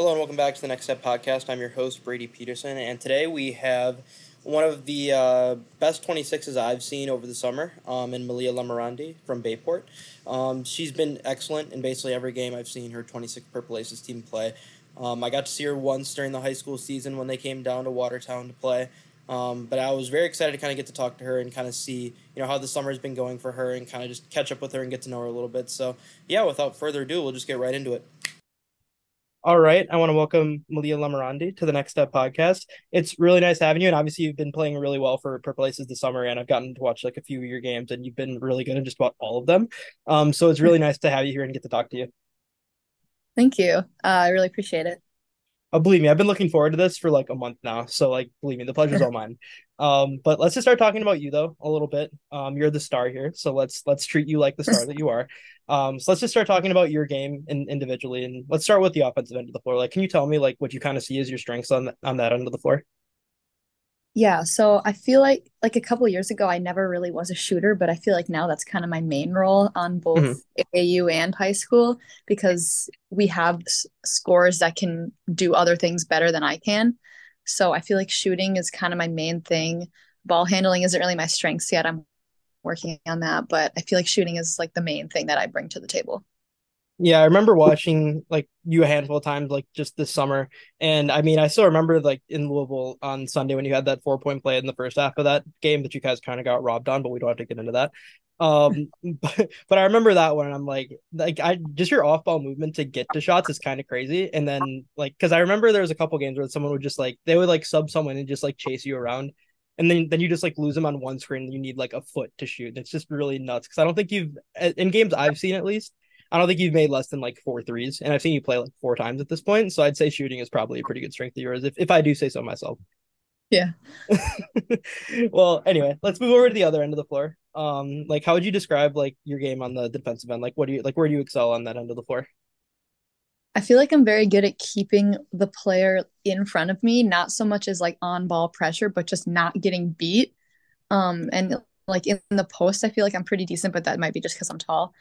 Hello and welcome back to the Next Step Podcast. I'm your host, Brady Peterson, and today we have one of the uh, best 26s I've seen over the summer um, in Melia Lemorande from Bay Port. Um, she's been excellent in basically every game I've seen her 26 Purple Aces team play. Um, I got to see her once during the high school season when they came down to Watertown to play. Um, but I was very excited to kind of get to talk to her and kind of see, you know, how the summer's been going for her and kind of just catch up with her and get to know her a little bit. So, yeah, without further ado, we'll just get right into it. All right. I want to welcome Melia Lemorande to the Next Step podcast. It's really nice having you. And obviously, you've been playing really well for Purple Aces this summer. And I've gotten to watch like a few of your games, and you've been really good in just about all of them. Um, so it's really nice to have you here and get to talk to you. Thank you. Uh, I really appreciate it. Oh, believe me, I've been looking forward to this for like a month now. So like, believe me, the pleasure's all mine. Um, but let's just start talking about you though a little bit. Um, you're the star here, so let's let's treat you like the star that you are. Um, so let's just start talking about your game in, individually, and let's start with the offensive end of the floor. Like, can you tell me like what you kind of see as your strengths on on that end of the floor? Yeah, so I feel like like a couple years ago I never really was a shooter, but I feel like now that's kind of my main role on both mm-hmm. AAU and high school because we have scores that can do other things better than I can. So I feel like shooting is kind of my main thing. Ball handling isn't really my strengths yet. I'm working on that, but I feel like shooting is like the main thing that I bring to the table. Yeah, I remember watching like you a handful of times, like just this summer. And I mean, I still remember like in Louisville on Sunday when you had that four point play in the first half of that game that you guys kind of got robbed on, but we don't have to get into that. Um, but, but I remember that one. I'm like, like I just your off ball movement to get to shots is kind of crazy. And then like, because I remember there was a couple games where someone would just like they would like sub someone and just like chase you around, and then then you just like lose them on one screen. you need like a foot to shoot. and It's just really nuts because I don't think you've in games I've seen at least I don't think you've made less than like four threes, and I've seen you play like four times at this point. So I'd say shooting is probably a pretty good strength of yours, if if I do say so myself. Yeah. well, anyway, let's move over to the other end of the floor. Um, like how would you describe like your game on the defensive end? Like what do you like where do you excel on that end of the floor? I feel like I'm very good at keeping the player in front of me, not so much as like on ball pressure, but just not getting beat. Um, and like in the post, I feel like I'm pretty decent, but that might be just because I'm tall.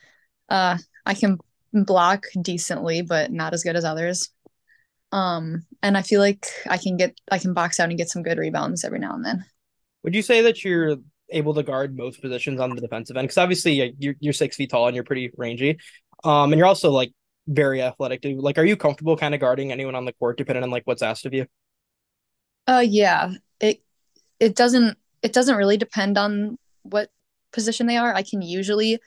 Uh, I can block decently, but not as good as others. Um, and I feel like I can get I can box out and get some good rebounds every now and then. Would you say that you're able to guard most positions on the defensive end? Because obviously you're you're six feet tall and you're pretty rangy, um, and you're also like very athletic. Too. Like, are you comfortable kind of guarding anyone on the court, depending on like what's asked of you? Uh, yeah. It it doesn't it doesn't really depend on what position they are. I can usually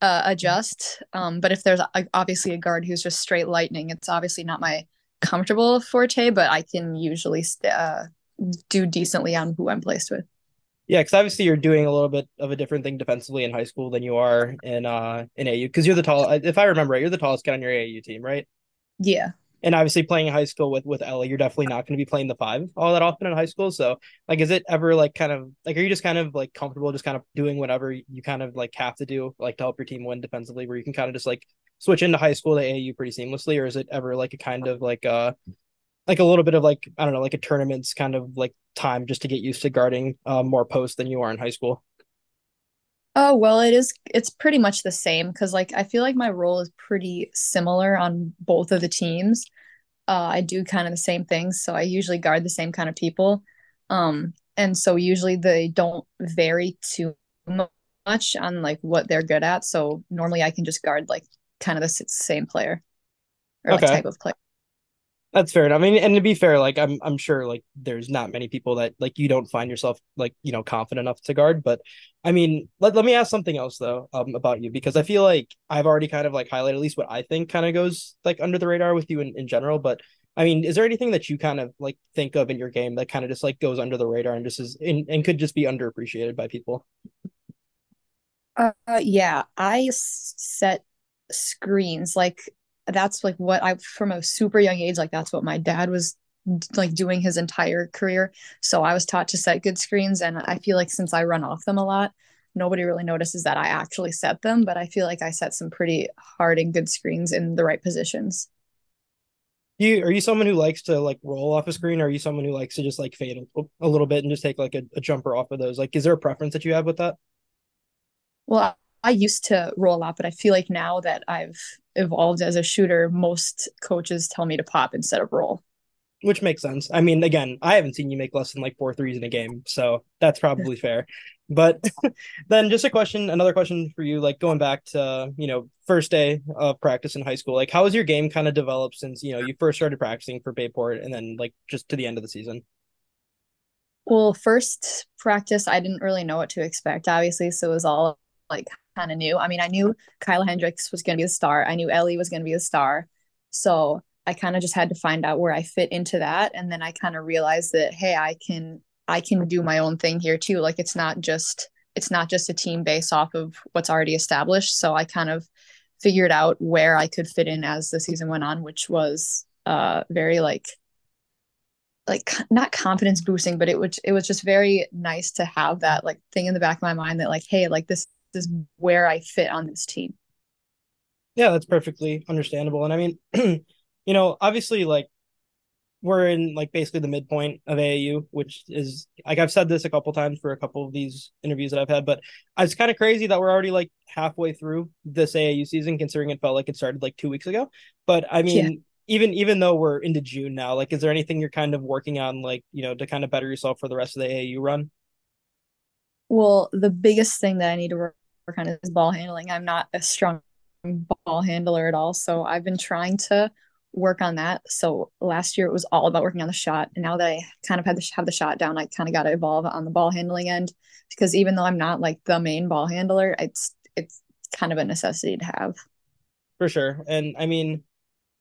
uh, adjust. Um, but if there's a, obviously a guard who's just straight lightning, it's obviously not my comfortable forte, but I can usually uh, do decently on who I'm placed with. Yeah, because obviously you're doing a little bit of a different thing defensively in high school than you are in uh in AU. Because you're the tall, if I remember right, you're the tallest kid on your AU team, right? Yeah and obviously playing in high school with with Ellie, you're definitely not going to be playing the five all that often in high school. So like, is it ever like kind of like are you just kind of like comfortable just kind of doing whatever you kind of like have to do like to help your team win defensively, where you can kind of just like switch into high school to AAU pretty seamlessly, or is it ever like a kind of like uh like a little bit of like I don't know like a tournaments kind of like time just to get used to guarding uh, more posts than you are in high school? Oh, well, it is it's pretty much the same because like I feel like my role is pretty similar on both of the teams. Uh, I do kind of the same things, so I usually guard the same kind of people. Um, and so usually they don't vary too much on like what they're good at. So normally I can just guard like kind of the same player or okay. like type of player. That's fair. I mean, and to be fair, like I'm I'm sure like there's not many people that like you don't find yourself like, you know, confident enough to guard. But I mean, let, let me ask something else though, um, about you because I feel like I've already kind of like highlighted at least what I think kind of goes like under the radar with you in, in general. But I mean, is there anything that you kind of like think of in your game that kind of just like goes under the radar and just is and, and could just be underappreciated by people? Uh, yeah, I set screens like that's like what I from a super young age, like that's what my dad was like doing his entire career. So I was taught to set good screens and I feel like since I run off them a lot, nobody really notices that I actually set them, but I feel like I set some pretty hard and good screens in the right positions. You are you someone who likes to like roll off a screen or are you someone who likes to just like fade a, little bit and just take like a, a jumper off of those? Like is there a preference that you have with that? Well, I used to roll a lot, but I feel like now that I've evolved as a shooter, most coaches tell me to pop instead of roll. Which makes sense. I mean, again, I haven't seen you make less than like four threes in a game, so that's probably fair. But then just a question, another question for you, like going back to, you know, first day of practice in high school, like how has your game kind of developed since, you know, you first started practicing for Bay Port and then like just to the end of the season? Well, first practice, I didn't really know what to expect, obviously. So it was all like kind of new. I mean, I knew Kyla Hendricks was going to be the star. I knew Ellie was going to be the star. So I kind of just had to find out where I fit into that. And then I kind of realized that, hey, I can I can do my own thing here too. Like it's not just it's not just a team based off of what's already established. So I kind of figured out where I could fit in as the season went on, which was uh very like like not confidence boosting, but it was it was just very nice to have that like thing in the back of my mind that like, hey, like this is where I fit on this team. Yeah, that's perfectly understandable. And I mean, you know, obviously like we're in like basically the midpoint of AAU, which is like I've said this a couple times for a couple of these interviews that I've had, but it's kind of crazy that we're already like halfway through this AAU season, considering it felt like it started like two weeks ago. But I mean, yeah. even even though we're into June now, like, is there anything you're kind of working on, like you know, to kind of better yourself for the rest of the AAU run? Well, the biggest thing that I need to on is ball handling. I'm not a strong ball handler at all, so I've been trying to work on that. So last year it was all about working on the shot, and now that I kind of had to have the shot down, I kind of got to evolve on the ball handling end because even though I'm not like the main ball handler, it's it's kind of a necessity to have. For sure, and I mean,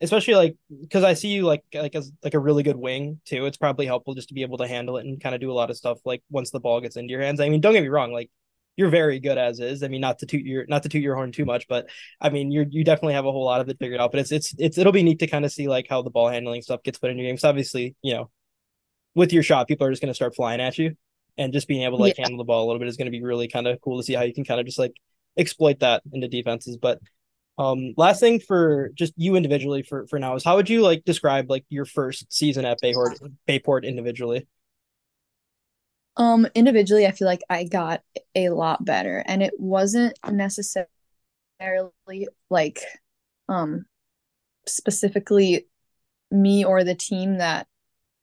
especially like because I see you like like as like a really good wing too. It's probably helpful just to be able to handle it and kind of do a lot of stuff like once the ball gets into your hands. I mean, don't get me wrong, like you're very good as is. I mean, not to toot your not to toot your horn too much, but I mean, you you definitely have a whole lot of it figured out. But it's it's it's it'll be neat to kind of see like how the ball handling stuff gets put in your games. obviously, you know, with your shot, people are just going to start flying at you, and just being able to like yeah. handle the ball a little bit is going to be really kind of cool to see how you can kind of just like exploit that into defenses. But um, last thing for just you individually for for now is how would you like describe like your first season at Bay Port Bayport individually? Um, individually, I feel like I got a lot better, and it wasn't necessarily like um specifically me or the team that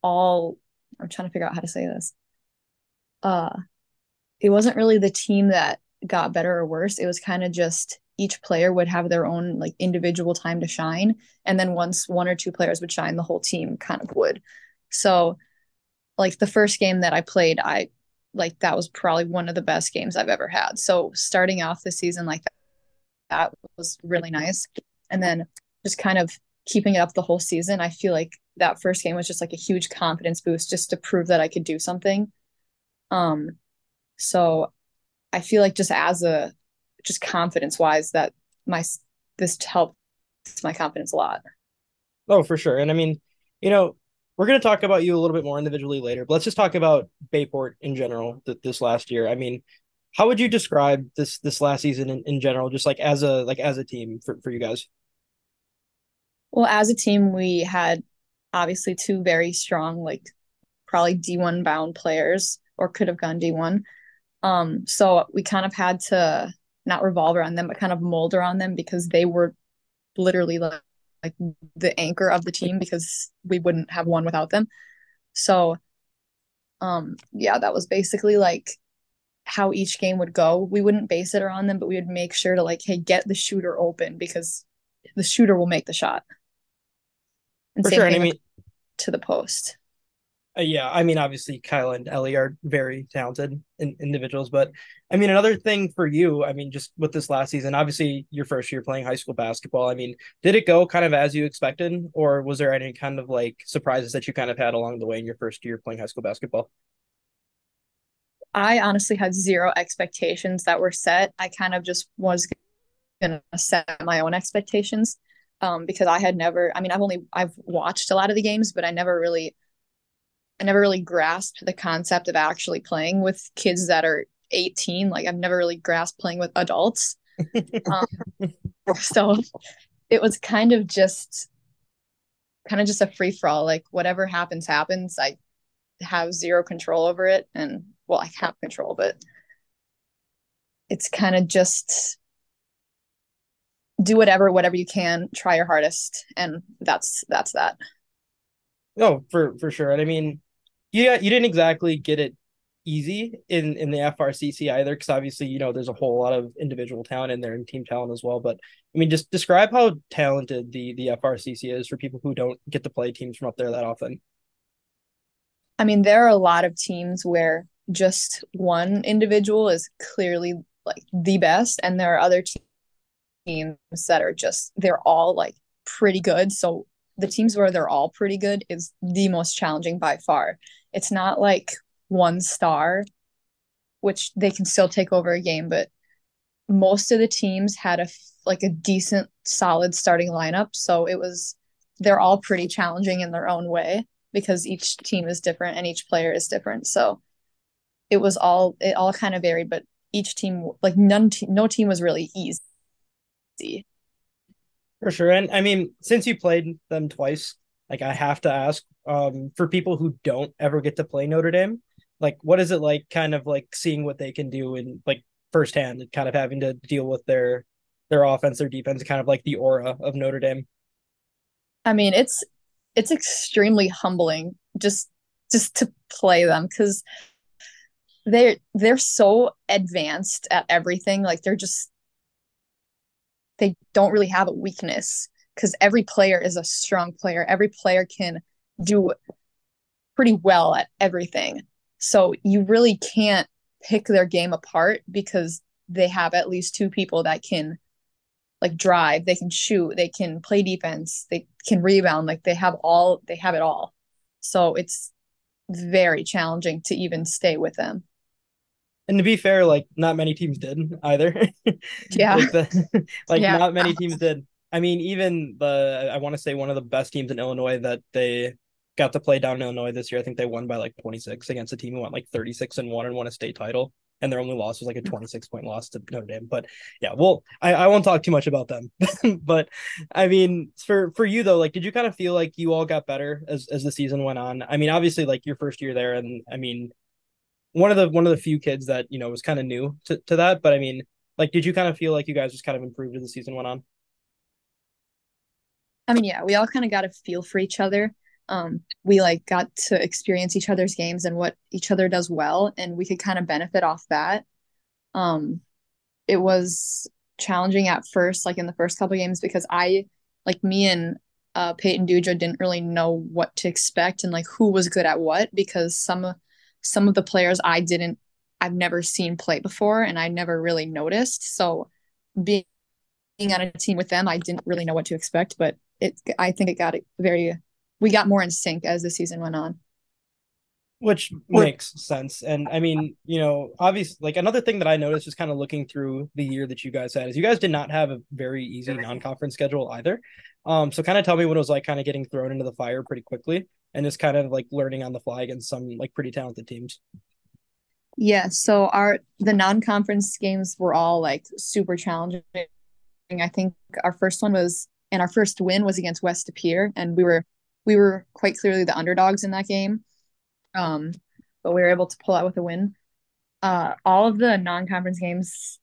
all I'm trying to figure out how to say this. Uh it wasn't really the team that got better or worse. It was kind of just each player would have their own like individual time to shine. And then once one or two players would shine, the whole team kind of would. So like the first game that I played, I like that was probably one of the best games I've ever had. So starting off the season like that, that was really nice. And then just kind of keeping it up the whole season, I feel like that first game was just like a huge confidence boost just to prove that I could do something. Um so I feel like just as a just confidence wise that my this helped my confidence a lot. Oh, for sure. And I mean, you know, we're going to talk about you a little bit more individually later, but let's just talk about Bay Port in general th- this last year. I mean, how would you describe this this last season in, in general, just like as a like as a team for, for you guys? Well, as a team, we had obviously two very strong, like probably D1 bound players or could have gone D1. Um, so we kind of had to not revolve around them, but kind of mold around them because they were literally like like the anchor of the team because we wouldn't have one without them. So um yeah, that was basically like how each game would go. We wouldn't base it around them, but we would make sure to like, hey, get the shooter open because the shooter will make the shot. And For sure. I mean, to the post. Uh, yeah, I mean, obviously Kyle and Ellie are very talented in, individuals, but I mean, another thing for you, I mean, just with this last season, obviously your first year playing high school basketball. I mean, did it go kind of as you expected, or was there any kind of like surprises that you kind of had along the way in your first year playing high school basketball? I honestly had zero expectations that were set. I kind of just was gonna set my own expectations um, because I had never. I mean, I've only I've watched a lot of the games, but I never really I never really grasped the concept of actually playing with kids that are 18. Like I've never really grasped playing with adults. um, so it was kind of just kind of just a free for all. Like whatever happens, happens. I have zero control over it. And well, I have control, but it's kind of just do whatever whatever you can, try your hardest, and that's that's that. No, for for sure. And I mean, yeah, you didn't exactly get it easy in in the FRCC either, because obviously you know there's a whole lot of individual talent in there and team talent as well. But I mean, just describe how talented the the FRCC is for people who don't get to play teams from up there that often. I mean, there are a lot of teams where just one individual is clearly like the best, and there are other teams that are just they're all like pretty good. So the teams where they're all pretty good is the most challenging by far. It's not like one star, which they can still take over a game, but most of the teams had a like a decent solid starting lineup, so it was they're all pretty challenging in their own way because each team is different and each player is different. So it was all it all kind of varied, but each team like none no team was really easy. For sure. And I mean, since you played them twice, like I have to ask, um, for people who don't ever get to play Notre Dame, like what is it like kind of like seeing what they can do in like firsthand and kind of having to deal with their their offense, their defense, kind of like the aura of Notre Dame? I mean, it's it's extremely humbling just just to play them because they're they're so advanced at everything. Like they're just they don't really have a weakness because every player is a strong player. Every player can do pretty well at everything. So you really can't pick their game apart because they have at least two people that can like drive, they can shoot, they can play defense, they can rebound, like they have all they have it all. So it's very challenging to even stay with them. And to be fair, like not many teams did either. Yeah. like, the, like yeah. not many teams did. I mean, even the I want to say one of the best teams in Illinois that they got to play down in Illinois this year. I think they won by like 26 against a team who went like 36 and one and won a state title. And their only loss was like a mm-hmm. 26 point loss to Notre Dame. But yeah, well, I, I won't talk too much about them. but I mean, for for you though, like, did you kind of feel like you all got better as as the season went on? I mean, obviously, like your first year there, and I mean, one of the one of the few kids that you know was kind of new to, to that but i mean like did you kind of feel like you guys just kind of improved as the season went on? I mean yeah we all kind of got a feel for each other. Um we like got to experience each other's games and what each other does well and we could kind of benefit off that. Um it was challenging at first like in the first couple games because i like me and uh, Peyton Duja didn't really know what to expect and like who was good at what because some some of the players I didn't I've never seen play before and I never really noticed. So being being on a team with them, I didn't really know what to expect, but it I think it got very we got more in sync as the season went on. Which makes sense. And I mean, you know, obviously like another thing that I noticed just kind of looking through the year that you guys had is you guys did not have a very easy non-conference schedule either. Um, so kind of tell me what it was like kind of getting thrown into the fire pretty quickly and just kind of like learning on the fly against some like pretty talented teams. Yeah, so our the non-conference games were all like super challenging. I think our first one was and our first win was against West De and we were we were quite clearly the underdogs in that game. Um, but we were able to pull out with a win. Uh, all of the non-conference games,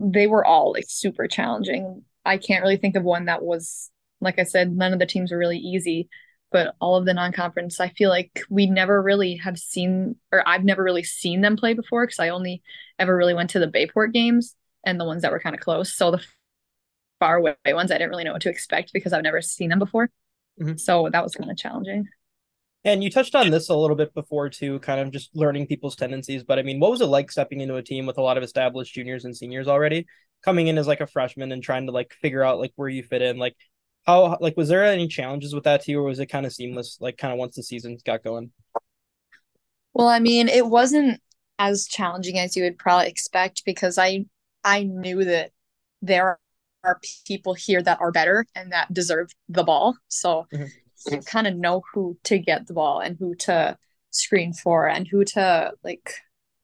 they were all like super challenging. I can't really think of one that was like I said, none of the teams were really easy but all of the non-conference i feel like we never really have seen or i've never really seen them play before because i only ever really went to the Bay Port games and the ones that were kind of close. So the far away ones i didn't really know what to expect because i've never seen them before. Mm-hmm. so that was kind of challenging. And you touched on this a little bit before too kind of just learning people's tendencies but i mean what was it like stepping into a team with a lot of established juniors and seniors already coming in as like a freshman and trying to like figure out like where you fit in? Like how like was there any challenges with that too, or was it kind of seamless, like kind of once the season got going? Well, I mean, it wasn't as challenging as you would probably expect because I I knew that there are people here that are better and that deserve the ball. So mm-hmm. you kind of know who to get the ball and who to screen for and who to like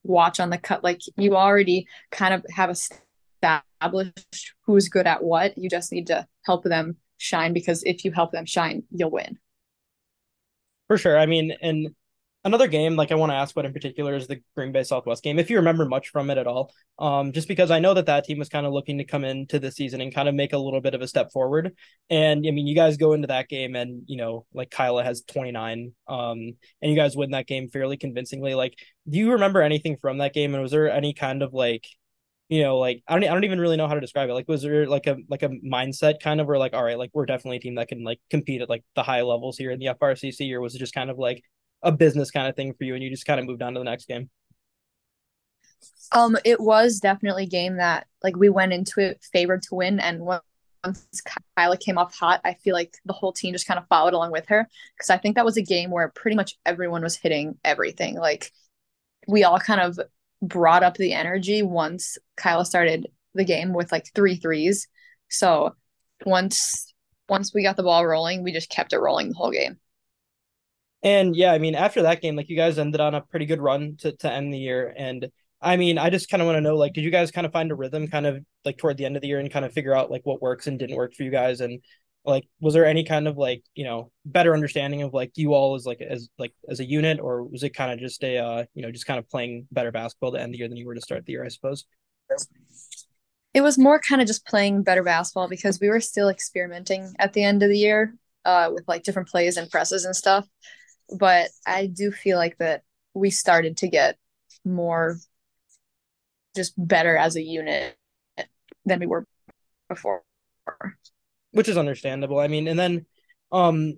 watch on the cut. Like you already kind of have established who's good at what. You just need to help them shine because if you help them shine, you'll win. For sure. I mean, and another game like I want to ask about in particular is the Green Bay Southwest game. If you remember much from it at all, um, just because I know that that team was kind of looking to come into the season and kind of make a little bit of a step forward. And I mean, you guys go into that game and you know, like Kyla has 29, um, and you guys win that game fairly convincingly. Like, do you remember anything from that game? And was there any kind of like you know, like I don't, I don't even really know how to describe it. Like, was there like a like a mindset kind of where like, all right, like we're definitely a team that can like compete at like the high levels here in the FRCC, or was it just kind of like a business kind of thing for you and you just kind of moved on to the next game? Um, it was definitely a game that like we went into it favored to win, and once Kyla came off hot, I feel like the whole team just kind of followed along with her because I think that was a game where pretty much everyone was hitting everything. Like we all kind of brought up the energy once Kyla started the game with like three threes. So once once we got the ball rolling, we just kept it rolling the whole game. And yeah, I mean, after that game, like you guys ended on a pretty good run to, to end the year. And I mean, I just kind of want to know, like, did you guys kind of find a rhythm kind of like toward the end of the year and kind of figure out like what works and didn't work for you guys? And like, was there any kind of like, you know, better understanding of like you all as like, as like, as a unit, or was it kind of just a, uh, you know, just kind of playing better basketball to end the year than you were to start the year, I suppose? It was more kind of just playing better basketball because we were still experimenting at the end of the year uh, with like different plays and presses and stuff but I do feel like that we started to get more just better as a unit than we were before. Which is understandable. I mean, and then um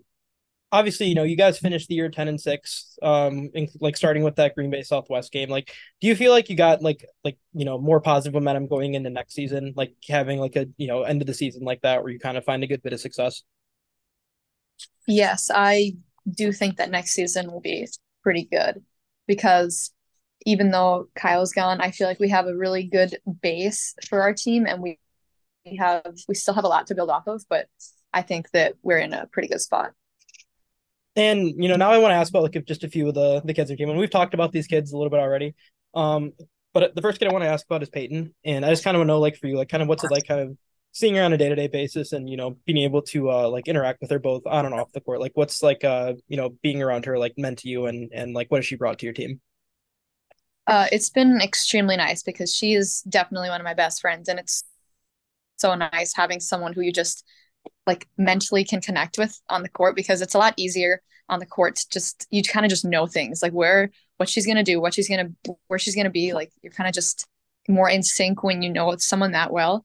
obviously, you know, you guys finished the year 10 and 6 um in, like starting with that Green Bay Southwest game. Like do you feel like you got like like, you know, more positive momentum going into next season, like having like a, you know, end of the season like that where you kind of find a good bit of success? Yes, I do think that next season will be pretty good because even though Kyle's gone, I feel like we have a really good base for our team and we have we still have a lot to build off of, but I think that we're in a pretty good spot. And you know, now I want to ask about like just a few of the the kids in team, and we've talked about these kids a little bit already. Um, but the first kid I want to ask about is Peyton, and I just kind of want to know, like, for you, like, kind of what's it like, kind of seeing her on a day-to-day basis and you know being able to uh like interact with her both on and off the court like what's like uh you know being around her like meant to you and and like what has she brought to your team uh it's been extremely nice because she is definitely one of my best friends and it's so nice having someone who you just like mentally can connect with on the court because it's a lot easier on the court to just you kind of just know things like where what she's gonna do what she's gonna where she's gonna be like you're kind of just more in sync when you know someone that well.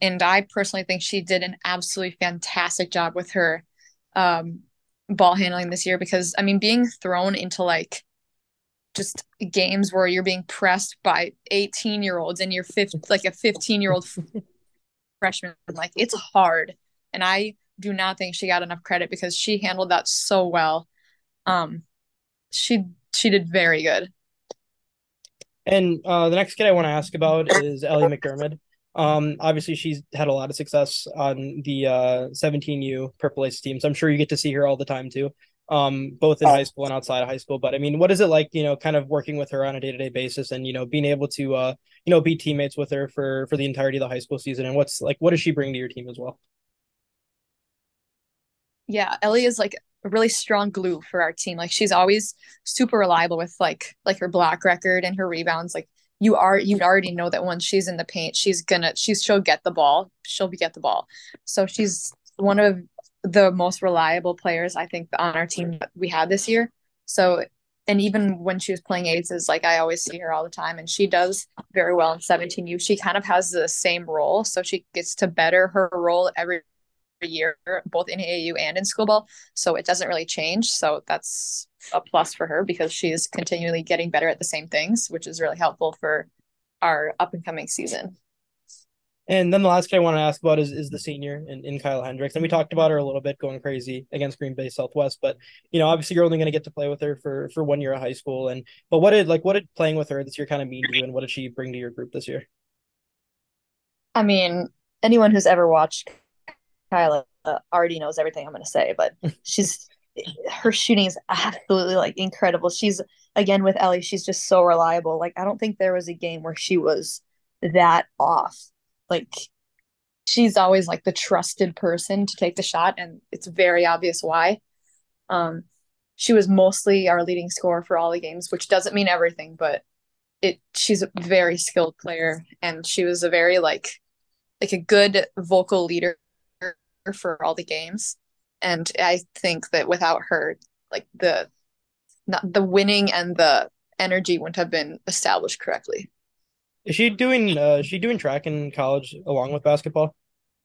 And I personally think she did an absolutely fantastic job with her um, ball handling this year because I mean being thrown into like just games where you're being pressed by 18 year olds and you're 50, like a 15 year old freshman like it's hard and I do not think she got enough credit because she handled that so well um she she did very good and uh, the next kid I want to ask about is Ellie McDermott. Um, obviously, she's had a lot of success on the uh, 17U Purple Ace team, so I'm sure you get to see her all the time too, um, both in high school and outside of high school. But I mean, what is it like, you know, kind of working with her on a day to day basis, and you know, being able to, uh, you know, be teammates with her for for the entirety of the high school season, and what's like, what does she bring to your team as well? Yeah, Ellie is like a really strong glue for our team. Like she's always super reliable with like like her block record and her rebounds. Like you are you already know that when she's in the paint, she's gonna she's she'll get the ball. She'll be get the ball. So she's one of the most reliable players I think on our team that we had this year. So and even when she was playing aces, like I always see her all the time, and she does very well in 17U. She kind of has the same role, so she gets to better her role every year, both in AAU and in school ball. So it doesn't really change. So that's a plus for her because she is continually getting better at the same things, which is really helpful for our up and coming season. And then the last kid I want to ask about is, is the senior in, in Kyla Hendricks. And we talked about her a little bit going crazy against Green Bay Southwest, but you know, obviously you're only going to get to play with her for for one year of high school. And but what did like what did playing with her this year kind of mean to you and what did she bring to your group this year? I mean, anyone who's ever watched Kyla already knows everything I'm going to say, but she's her shooting is absolutely like incredible. She's again with Ellie, she's just so reliable. Like I don't think there was a game where she was that off. Like she's always like the trusted person to take the shot and it's very obvious why. Um she was mostly our leading scorer for all the games, which doesn't mean everything, but it she's a very skilled player and she was a very like like a good vocal leader for all the games. And I think that without her, like the not the winning and the energy wouldn't have been established correctly. Is she doing uh is she doing track in college along with basketball?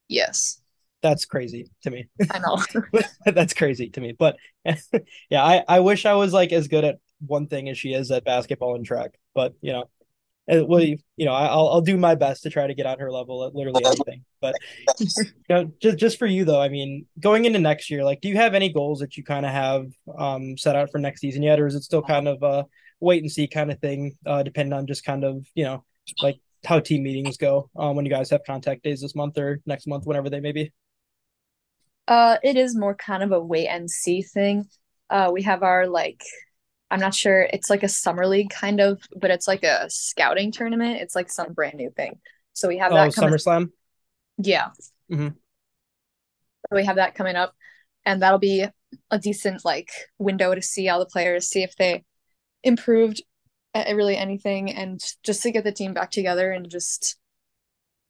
Yes. That's crazy to me. I know. That's crazy to me. But yeah, I, I wish I was like as good at one thing as she is at basketball and track. But you know, it, well, you know, I'll I'll do my best to try to get on her level at literally anything. But you know, just just for you though, I mean, going into next year, like, do you have any goals that you kind of have um set out for next season yet, or is it still kind of a wait and see kind of thing, uh, depending on just kind of you know like how team meetings go um, when you guys have contact days this month or next month, whenever they may be? Uh, it is more kind of a wait and see thing. Uh, we have our like, I'm not sure. It's like a summer league kind of, but it's like a scouting tournament. It's like some brand new thing. So we have oh, that. Coming, SummerSlam. Yeah. Mm-hmm. So we have that coming up, and that'll be a decent like window to see all the players, see if they improved really anything, and just to get the team back together and just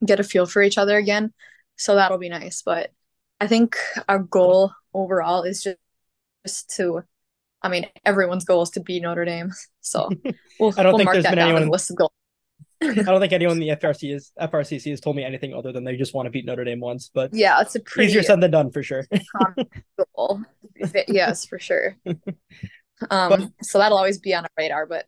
get a feel for each other again. So that'll be nice. But I think our goal overall is just, just to I mean, everyone's goal is to beat Notre Dame. So we'll, I don't we'll think there's been anyone the list of goals. I don't think anyone in the FRC is FRCC has told me anything other than they just want to beat Notre Dame once. But yeah, it's a pretty easier said than done for sure. goal. yes, for sure. Um, but, so that'll always be on our radar. But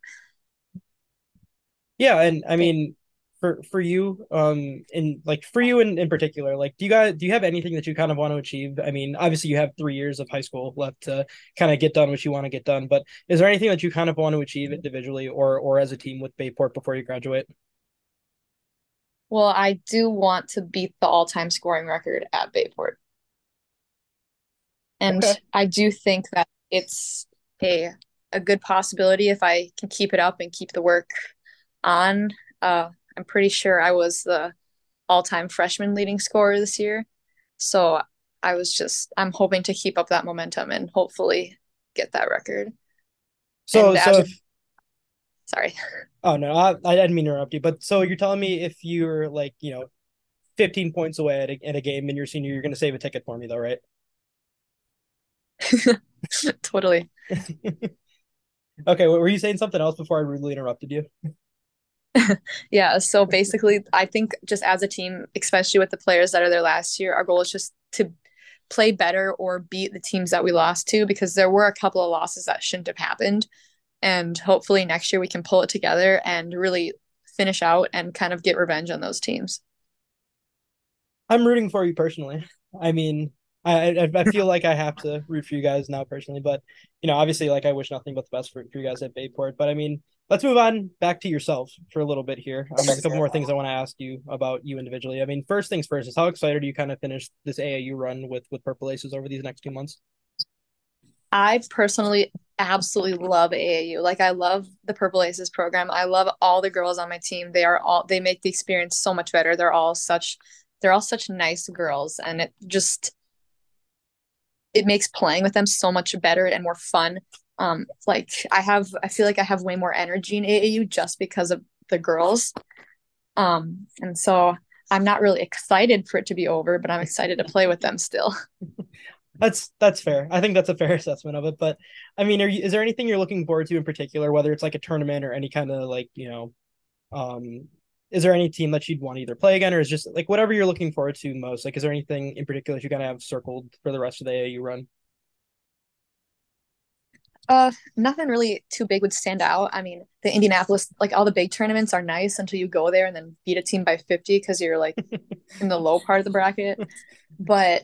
yeah, and I mean, for for you um in like for you in, in particular like do you guys do you have anything that you kind of want to achieve? I mean obviously you have three years of high school left to kind of get done what you want to get done but is there anything that you kind of want to achieve individually or or as a team with Bay Port before you graduate? Well i do want to beat the all-time scoring record at Bay Port. And okay. i do think that it's a a good possibility if i can keep it up and keep the work on uh I'm pretty sure I was the all-time freshman leading scorer this year. So I was just I'm hoping to keep up that momentum and hopefully get that record. So so if, sorry. Oh no, I, I didn't mean to interrupt you. But so you're telling me if you're like you know, 15 points away at a, at a game in your senior, you're going to save a ticket for me though, right? totally. okay, were you saying something else before I rudely interrupted you? yeah. So basically, I think just as a team, especially with the players that are there last year, our goal is just to play better or beat the teams that we lost to because there were a couple of losses that shouldn't have happened. And hopefully next year we can pull it together and really finish out and kind of get revenge on those teams. I'm rooting for you personally. I mean, I I feel like I have to root for you guys now personally, but you know, obviously, like I wish nothing but the best for, for you guys at Bay Port. But I mean, let's move on back to yourself for a little bit here. Um, there's a couple more things I want to ask you about you individually. I mean, first things first is how excited are you kind of finish this AAU run with with Purple Aces over these next two months? I personally absolutely love AAU. Like I love the Purple Aces program. I love all the girls on my team. They are all they make the experience so much better. They're all such they're all such nice girls and it just it makes playing with them so much better and more fun um, like I have, I feel like I have way more energy in AAU just because of the girls. Um, and so I'm not really excited for it to be over, but I'm excited to play with them still. That's that's fair. I think that's a fair assessment of it. But I mean, are you, is there anything you're looking forward to in particular, whether it's like a tournament or any kind of like you know, um, is there any team that you'd want to either play again, or is just like whatever you're looking forward to most? Like, is there anything in particular you kind of have circled for the rest of the AAU run? Uh, nothing really too big would stand out. I mean, the Indianapolis, like all the big tournaments are nice until you go there and then beat a team by 50 because you're like in the low part of the bracket. But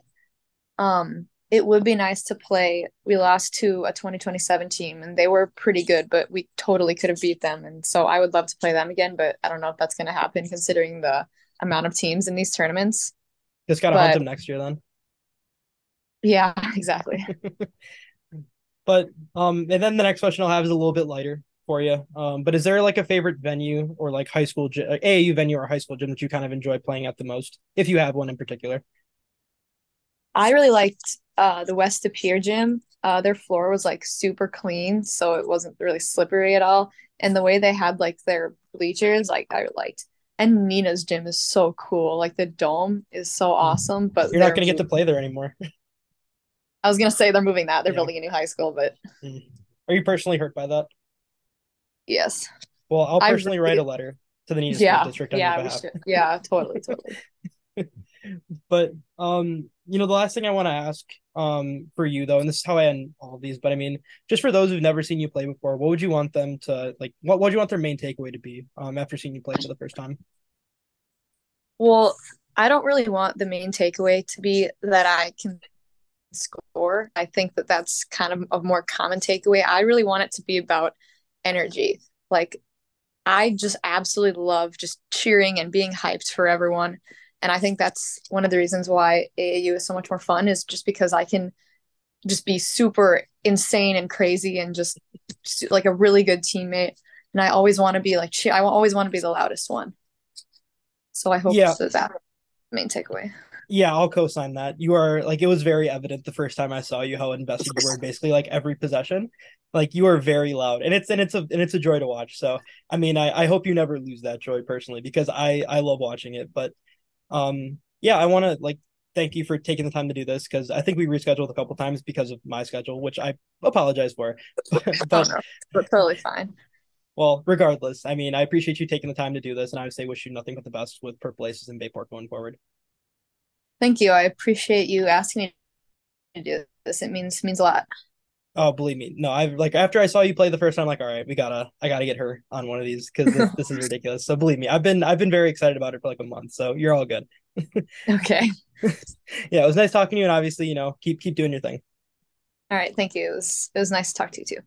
um, it would be nice to play. We lost to a 2027 team and they were pretty good, but we totally could have beat them. And so I would love to play them again, but I don't know if that's going to happen considering the amount of teams in these tournaments. Just got to hunt them next year then. Yeah, exactly. But um, and then the next question I'll have is a little bit lighter for you. Um, but is there like a favorite venue or like high school gym, AAU venue or high school gym that you kind of enjoy playing at the most, if you have one in particular? I really liked uh, the West De Pere gym. Uh, their floor was like super clean, so it wasn't really slippery at all. And the way they had like their bleachers, like I liked. And Neenah's gym is so cool. Like the dome is so mm-hmm. awesome, but you're not gonna get to play there anymore. I was gonna say they're moving that. They're yeah. building a new high school, but mm. are you personally hurt by that? Yes. Well, I'll personally really... write a letter to the Neenah yeah, School District on yeah, your behalf. Yeah, totally, totally. but um, you know, the last thing I want to ask um for you though, and this is how I end all of these, but I mean, just for those who've never seen you play before, what would you want them to like? What would you want their main takeaway to be um after seeing you play for the first time? Well, I don't really want the main takeaway to be that I can score. I think that that's kind of a more common takeaway. I really want it to be about energy. Like I just absolutely love just cheering and being hyped for everyone. And I think that's one of the reasons why AAU is so much more fun is just because I can just be super insane and crazy and just like a really good teammate. And I always want to be like, I always want to be the loudest one. So I hope yeah. that that main takeaway. Yeah, I'll co-sign that. You are like it was very evident the first time I saw you how invested you were basically like every possession. Like you are very loud. And it's and it's a and it's a joy to watch. So I mean I, I hope you never lose that joy personally because I I love watching it. But um yeah, I wanna like thank you for taking the time to do this because I think we rescheduled a couple times because of my schedule, which I apologize for. but, oh, no. totally fine. Well, regardless, I mean, I appreciate you taking the time to do this, and I would say wish you nothing but the best with Purple Aces and Bay Port going forward. Thank you. I appreciate you asking me to do this. It means means a lot. Oh, believe me, no. I've like after I saw you play the first time, like, all right, we gotta, I gotta get her on one of these because this, this, is ridiculous. So believe me, I've been, I've been very excited about it for like a month. So you're all good. okay. yeah, it was nice talking to you, and obviously, you know, keep keep doing your thing. All right, thank you. It was it was nice to talk to you too.